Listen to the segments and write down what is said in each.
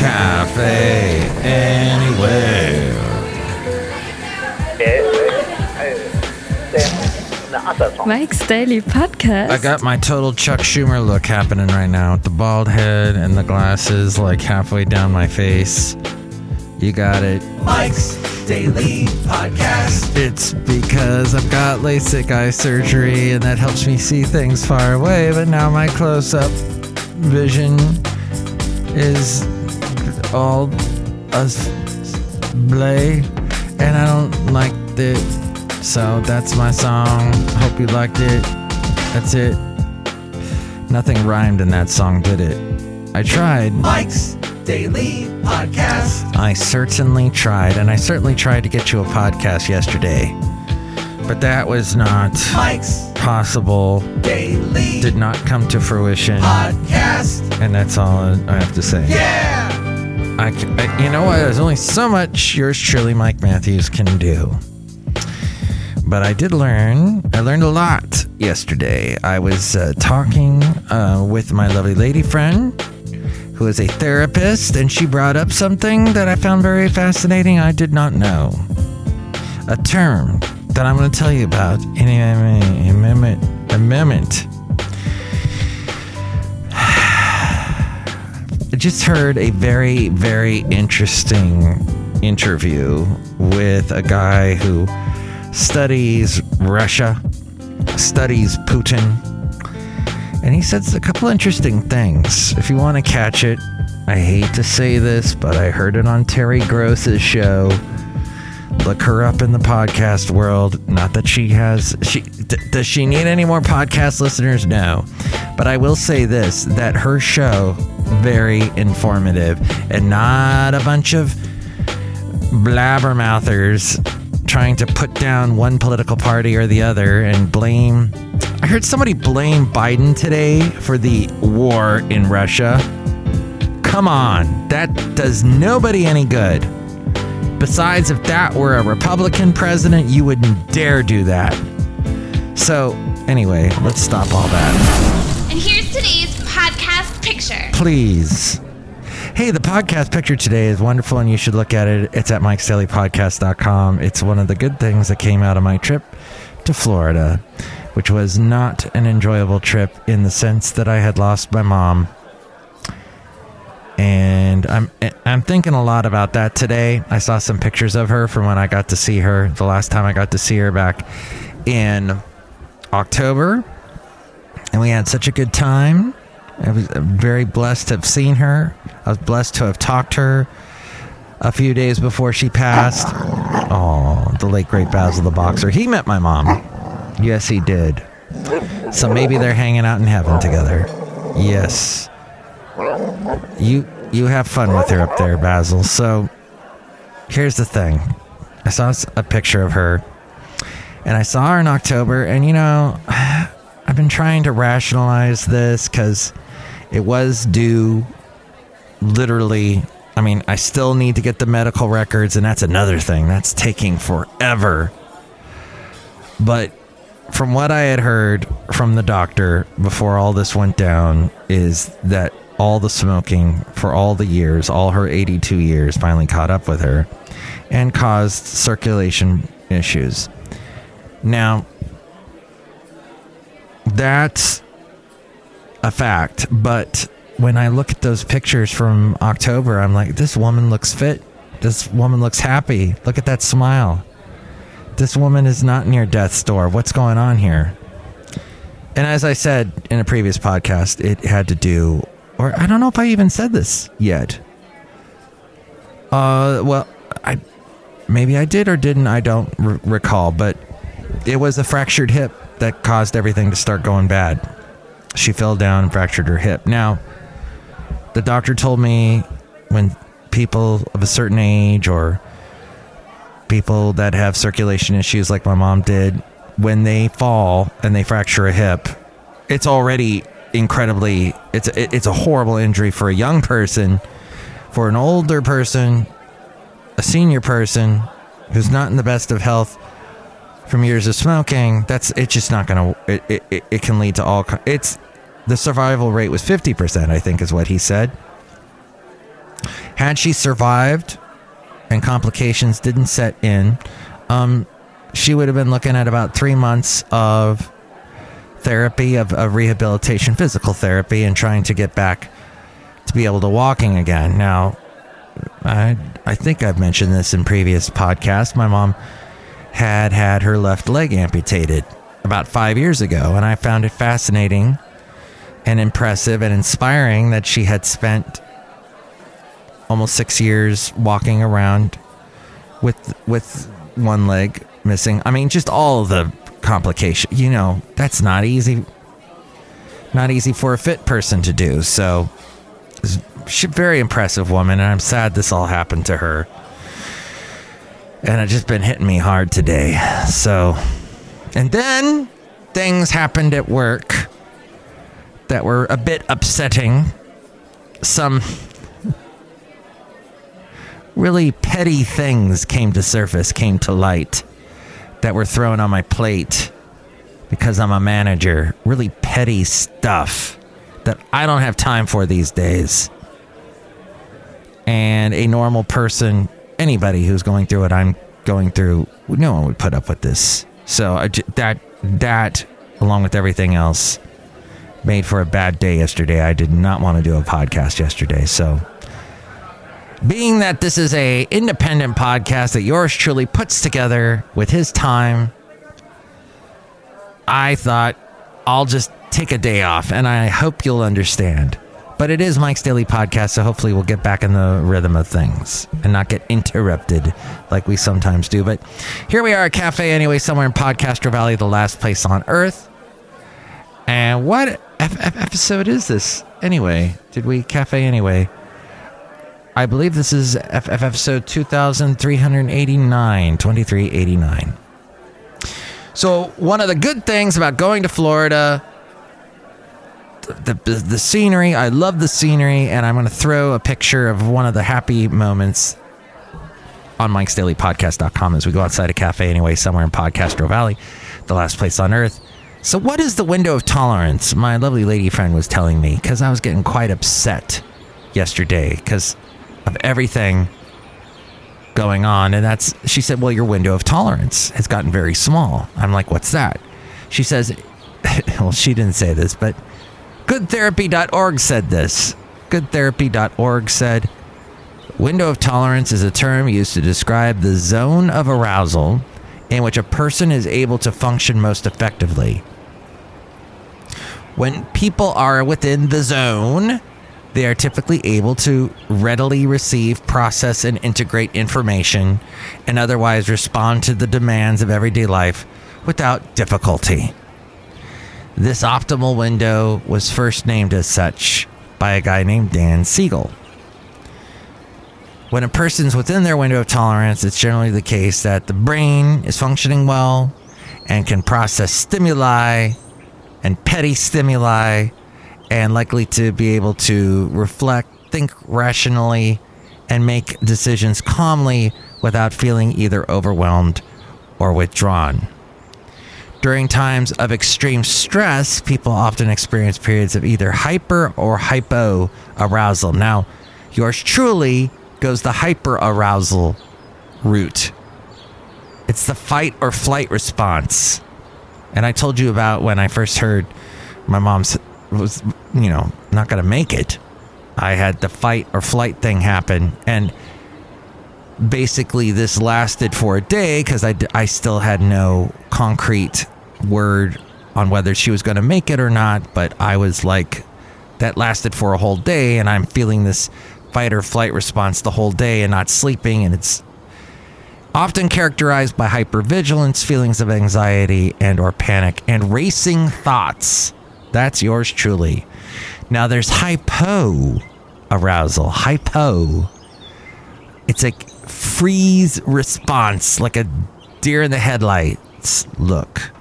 cafe anyway. Mike's Daily Podcast. I got my total Chuck Schumer look happening right now with the bald head and the glasses like halfway down my face. You got it. Mike's Daily Podcast. It's because I've got LASIK eye surgery and that helps me see things far away, but now my close up vision is all us blay and I don't like it. So that's my song. Hope you liked it. That's it. Nothing rhymed in that song, did it? I tried. Mike's Daily Podcast. I certainly tried, and I certainly tried to get you a podcast yesterday. But that was not Mike's possible, Daily did not come to fruition, Podcast. and that's all I have to say. Yeah. I, I- you know what? There's only so much yours truly, Mike Matthews, can do. But I did learn. I learned a lot yesterday. I was uh, talking uh, with my lovely lady friend, who is a therapist, and she brought up something that I found very fascinating. I did not know a term that I'm going to tell you about in a, a moment. A moment. I just heard a very, very interesting interview with a guy who studies Russia, studies Putin, and he says a couple interesting things. If you want to catch it, I hate to say this, but I heard it on Terry Gross's show. Look her up in the podcast world. Not that she has. She d- does she need any more podcast listeners? No, but I will say this: that her show very informative and not a bunch of blabbermouthers trying to put down one political party or the other and blame. I heard somebody blame Biden today for the war in Russia. Come on, that does nobody any good. Besides, if that were a Republican president, you wouldn't dare do that. So, anyway, let's stop all that. And here's today's podcast picture. Please. Hey, the podcast picture today is wonderful and you should look at it. It's at mikesdailypodcast.com. It's one of the good things that came out of my trip to Florida, which was not an enjoyable trip in the sense that I had lost my mom. And I'm I'm thinking a lot about that today. I saw some pictures of her from when I got to see her the last time I got to see her back in October. And we had such a good time. I was very blessed to have seen her. I was blessed to have talked to her a few days before she passed. Oh, the late great Basil the boxer. He met my mom. Yes, he did. So maybe they're hanging out in heaven together. Yes. You you have fun with her up there, Basil. So here's the thing. I saw a picture of her and I saw her in October and you know, I've been trying to rationalize this cuz it was due literally I mean, I still need to get the medical records and that's another thing. That's taking forever. But from what I had heard from the doctor before all this went down is that all the smoking for all the years, all her 82 years finally caught up with her and caused circulation issues. Now, that's a fact, but when I look at those pictures from October, I'm like, this woman looks fit. This woman looks happy. Look at that smile. This woman is not near death's door. What's going on here? And as I said in a previous podcast, it had to do, or I don't know if I even said this yet. Uh, well, I maybe I did or didn't. I don't r- recall, but it was a fractured hip that caused everything to start going bad. She fell down and fractured her hip. Now, the doctor told me when people of a certain age or people that have circulation issues like my mom did, when they fall and they fracture a hip, it's already incredibly it's it- it's a horrible injury for a young person, for an older person, a senior person who's not in the best of health from years of smoking. That's it's just not going to it, it, it, it can lead to all it's the survival rate was 50%, I think is what he said. Had she survived and complications didn't set in, um, she would have been looking at about three months of therapy, of, of rehabilitation, physical therapy, and trying to get back to be able to walking again. Now, I I think I've mentioned this in previous podcasts. My mom had had her left leg amputated about five years ago, and I found it fascinating and impressive and inspiring that she had spent almost six years walking around with with one leg missing. I mean, just all the complication. You know, that's not easy. Not easy for a fit person to do. So, she's a very impressive woman, and I'm sad this all happened to her. And it's just been hitting me hard today. So, and then things happened at work that were a bit upsetting. Some really petty things came to surface, came to light that were thrown on my plate because I'm a manager. Really petty stuff that I don't have time for these days. And a normal person, anybody who's going through what I'm going through, no one would put up with this. So I, that that along with everything else made for a bad day yesterday. I did not want to do a podcast yesterday. So being that this is a independent podcast that yours truly puts together with his time, I thought I'll just take a day off and I hope you'll understand. But it is Mike's Daily Podcast, so hopefully we'll get back in the rhythm of things and not get interrupted like we sometimes do. But here we are at Cafe Anyway, somewhere in Podcaster Valley, the last place on earth. And what episode is this anyway? Did we Cafe Anyway? I believe this is episode 2389, 2389. So, one of the good things about going to Florida, the, the, the scenery, I love the scenery, and I'm going to throw a picture of one of the happy moments on Mike's Daily Podcast.com as we go outside a cafe anyway, somewhere in Podcaster Valley, the last place on earth. So, what is the window of tolerance? My lovely lady friend was telling me because I was getting quite upset yesterday because of everything going on. And that's, she said, well, your window of tolerance has gotten very small. I'm like, what's that? She says, well, she didn't say this, but goodtherapy.org said this. Goodtherapy.org said, window of tolerance is a term used to describe the zone of arousal in which a person is able to function most effectively. When people are within the zone, they are typically able to readily receive, process, and integrate information and otherwise respond to the demands of everyday life without difficulty. This optimal window was first named as such by a guy named Dan Siegel. When a person's within their window of tolerance, it's generally the case that the brain is functioning well and can process stimuli and petty stimuli and likely to be able to reflect, think rationally, and make decisions calmly without feeling either overwhelmed or withdrawn. During times of extreme stress, people often experience periods of either hyper or hypo arousal. Now, yours truly goes the hyper arousal route. It's the fight or flight response. And I told you about when I first heard my mom's was, you know, not going to make it. I had the fight or flight thing happen. And basically, this lasted for a day because I, I still had no concrete word on whether she was going to make it or not. But I was like, that lasted for a whole day. And I'm feeling this fight or flight response the whole day and not sleeping. And it's often characterized by hypervigilance, feelings of anxiety and or panic, and racing thoughts. That's yours truly. Now there's hypo arousal. Hypo. It's a freeze response, like a deer in the headlights look.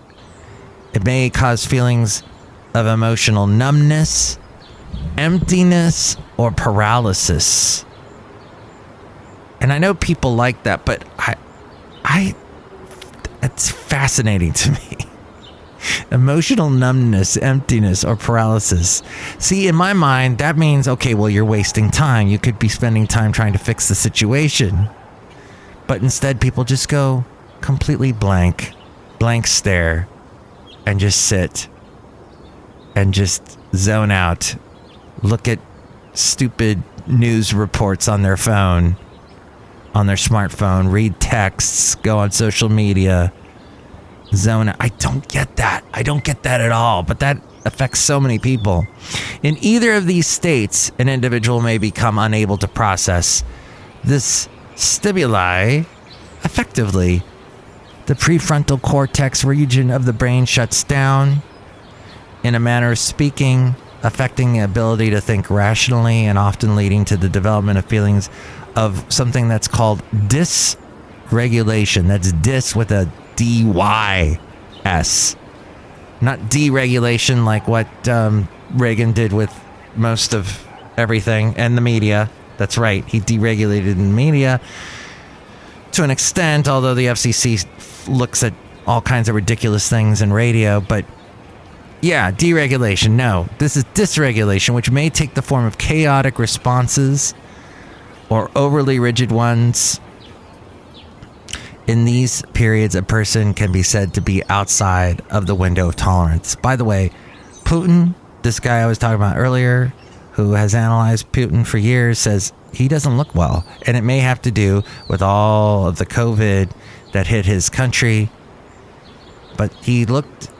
It may cause feelings of emotional numbness, emptiness, or paralysis. And I know people like that, but I, I, it's fascinating to me. emotional numbness, emptiness, or paralysis. See, in my mind, that means okay, well, you're wasting time. You could be spending time trying to fix the situation. But instead, people just go completely blank, blank stare, and just sit and just zone out, look at stupid news reports on their phone, on their smartphone, read texts, go on social media, zone. I don't get that. I don't get that at all. But that affects so many people. In either of these states, an individual may become unable to process this stimuli effectively. The prefrontal cortex region of the brain shuts down, in a manner of speaking, affecting the ability to think rationally and often leading to the development of feelings of something that's called dysregulation. That's dis with a D Y S. Not deregulation like what um, Reagan did with most of everything and the media. That's right. He deregulated the media to an extent, although the FCC looks at all kinds of ridiculous things in radio. But yeah, deregulation. No, this is dysregulation, which may take the form of chaotic responses or overly rigid ones in these periods, a person can be said to be outside of the window of tolerance. By the way, Putin, this guy I was talking about earlier, who has analyzed Putin for years, says he doesn't look well. And it may have to do with all of the COVID that hit his country. But he looked,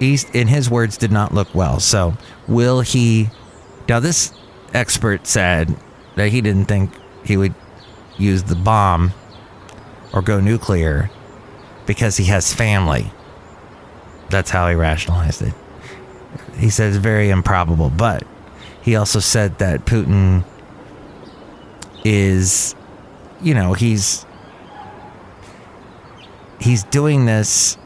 he's, in his words, did not look well. So, will he. Now, this expert said that he didn't think he would use the bomb or go nuclear because he has family. That's how he rationalized it. He said it's very improbable, but he also said that Putin is, you know, he's he's doing this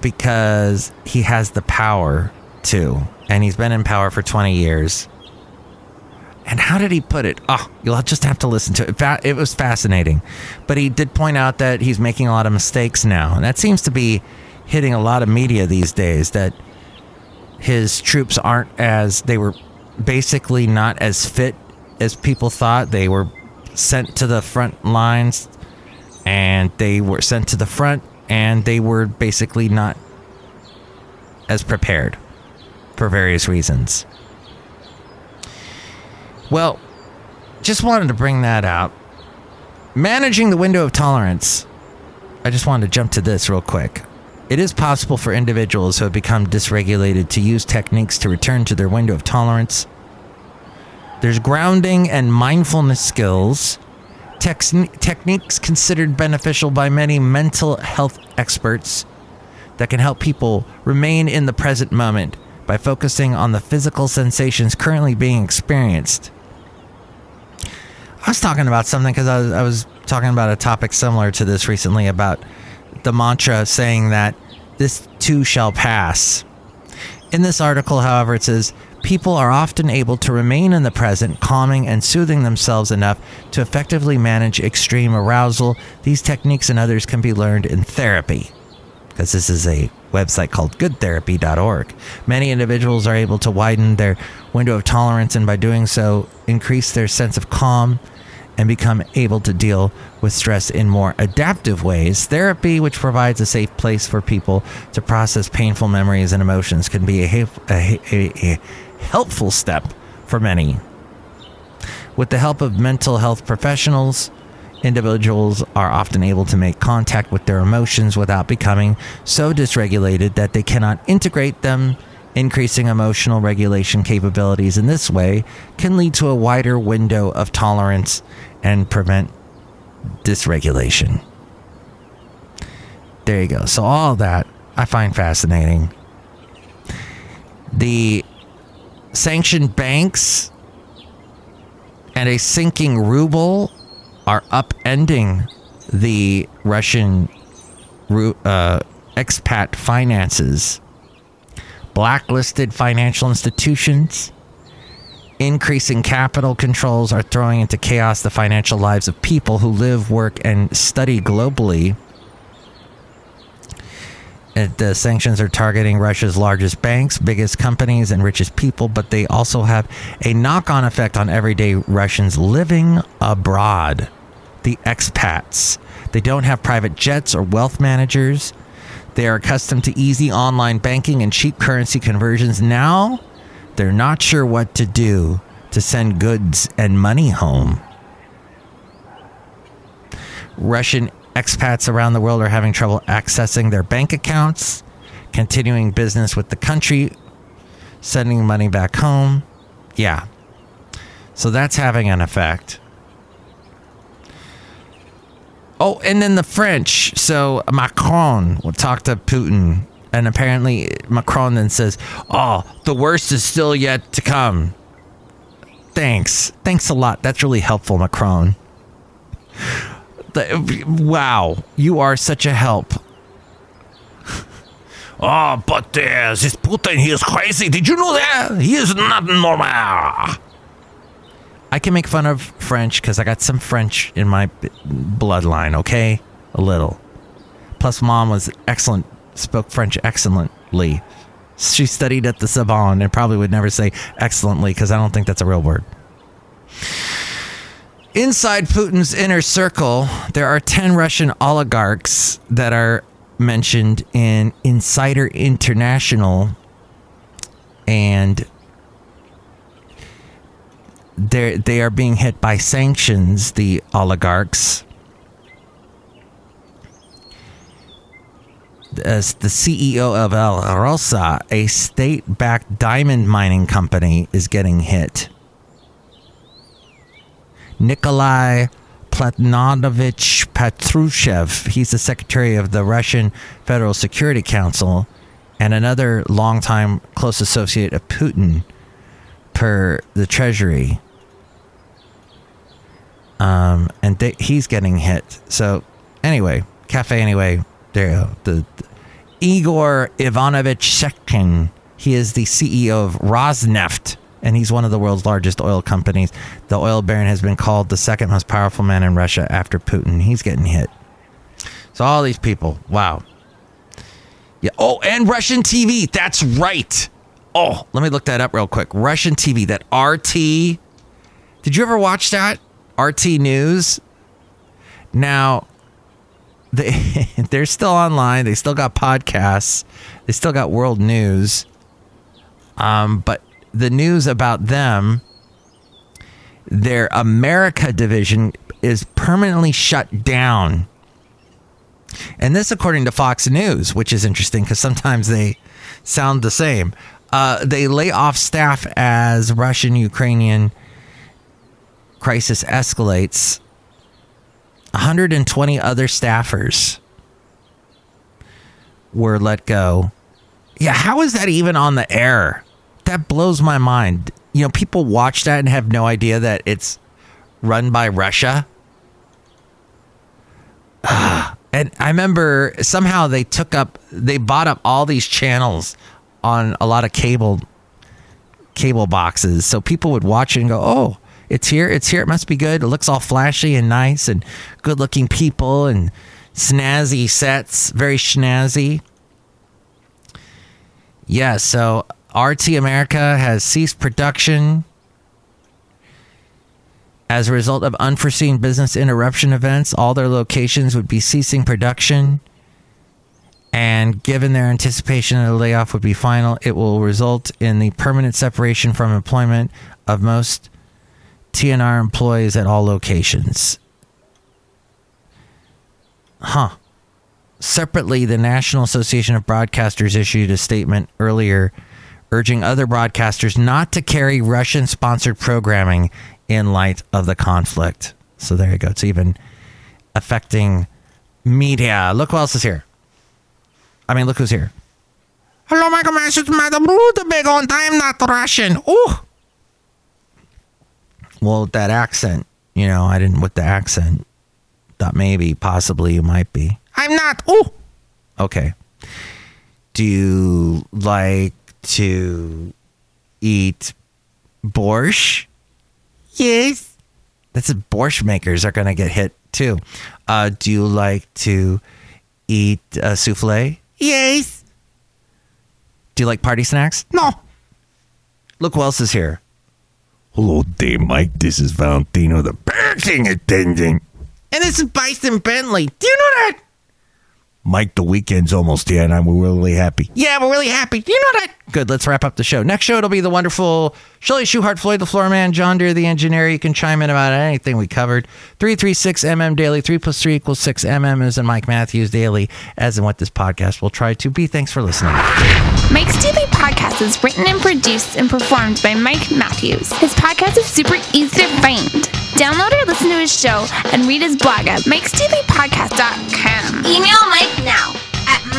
because he has the power to, and he's been in power for 20 years. And how did he put it? Oh, you'll just have to listen to it. It was fascinating. But he did point out that he's making a lot of mistakes now. And that seems to be hitting a lot of media these days that his troops aren't as, they were basically not as fit as people thought. They were sent to the front lines and they were sent to the front and they were basically not as prepared for various reasons. Well, just wanted to bring that out. Managing the window of tolerance. I just wanted to jump to this real quick. It is possible for individuals who have become dysregulated to use techniques to return to their window of tolerance. There's grounding and mindfulness skills, techniques considered beneficial by many mental health experts that can help people remain in the present moment by focusing on the physical sensations currently being experienced I was talking about something because I was, I was talking about a topic similar to this recently about the mantra saying that this too shall pass. In this article, however, it says people are often able to remain in the present, calming and soothing themselves enough to effectively manage extreme arousal. These techniques and others can be learned in therapy because this is a website called goodtherapy.org. Many individuals are able to widen their window of tolerance and by doing so increase their sense of calm and become able to deal with stress in more adaptive ways. Therapy, which provides a safe place for people to process painful memories and emotions, can be a, a, a, a helpful step for many. With the help of mental health professionals, individuals are often able to make contact with their emotions without becoming so dysregulated that they cannot integrate them Increasing emotional regulation capabilities in this way can lead to a wider window of tolerance and prevent dysregulation. There you go. So, all that I find fascinating. The sanctioned banks and a sinking ruble are upending the Russian uh, expat finances blacklisted financial institutions. Increasing capital controls are throwing into chaos the financial lives of people who live, work, and study globally. It, the sanctions are targeting Russia's largest banks, biggest companies, and richest people, but they also have a knock on effect on everyday Russians living abroad. The expats. They don't have private jets or wealth managers. They are accustomed to easy online banking and cheap currency conversions. Now, they're not sure what to do to send goods and money home. Russian expats around the world are having trouble accessing their bank accounts, continuing business with the country, sending money back home. Yeah. So that's having an effect. Oh, and then the French. So Macron will talk to Putin, and apparently Macron then says, "Oh, the worst is still yet to come." Thanks, thanks a lot. That's really helpful, Macron. The, wow, you are such a help. oh, but uh, this Putin, he is crazy. Did you know that? He is not normal. I can make fun of French because I got some French in my bloodline, okay? A little. Plus, mom was excellent, spoke French excellently. She studied at the Sorbonne and probably would never say excellently because I don't think that's a real word. Inside Putin's inner circle, there are 10 Russian oligarchs that are mentioned in Insider International and they they are being hit by sanctions. The oligarchs, as the CEO of El Alrosa, a state-backed diamond mining company, is getting hit. Nikolai Platonovich Patrushev, he's the secretary of the Russian Federal Security Council, and another longtime close associate of Putin per the Treasury um, and he's getting hit. So anyway, cafe anyway. There, the, the Igor Ivanovich Sechin. He is the CEO of Rosneft, and he's one of the world's largest oil companies. The oil baron has been called the second most powerful man in Russia after Putin. He's getting hit. So all these people, wow. Yeah. Oh, and Russian TV. That's right. Oh, let me look that up real quick. Russian TV. That RT. Did you ever watch that? RT News. Now, they they're still online. They still got podcasts. They still got world news. Um, but the news about them, their America division is permanently shut down. And this, according to Fox News, which is interesting because sometimes they sound the same. Uh, they lay off staff as Russian Ukrainian crisis escalates, 120 other staffers were let go. Yeah, how is that even on the air? That blows my mind. You know, people watch that and have no idea that it's run by Russia. and I remember somehow they took up, they bought up all these channels on a lot of cable cable boxes, so people would watch it and go, "Oh, it's here. It's here. It must be good. It looks all flashy and nice and good looking people and snazzy sets. Very snazzy. Yeah, so RT America has ceased production as a result of unforeseen business interruption events. All their locations would be ceasing production. And given their anticipation that the layoff would be final, it will result in the permanent separation from employment of most TNR employees at all locations. Huh. Separately, the National Association of Broadcasters issued a statement earlier urging other broadcasters not to carry Russian sponsored programming in light of the conflict. So there you go. It's even affecting media. Look who else is here. I mean, look who's here. Hello, Michael Masters, Madam Rootabega on I'm not Russian. Oh, well, that accent, you know, I didn't with the accent. Thought maybe, possibly, you might be. I'm not. Oh, okay. Do you like to eat borscht? Yes. That's it. Borscht makers are gonna get hit too. Uh, do you like to eat a souffle? Yes. Do you like party snacks? No. Look who else is here. Hello there, Mike. This is Valentino, the parking attendant. And this is Bison Bentley. Do you know that? Mike, the weekend's almost here, and I'm really happy. Yeah, we're really happy. Do you know that? Good. Let's wrap up the show. Next show, it'll be the wonderful Chely Shoehart, Floyd the Floor Man, John Deer the Engineer. You can chime in about anything we covered. 336 MM Daily. 3 plus 3 equals 6 MM is in Mike Matthews Daily, as in what this podcast will try to be. Thanks for listening. Mike's Daily Podcast is written and produced and performed by Mike Matthews. His podcast is super easy to find. Download or listen to his show and read his blog at mikesdailypodcast.com. Email Mike now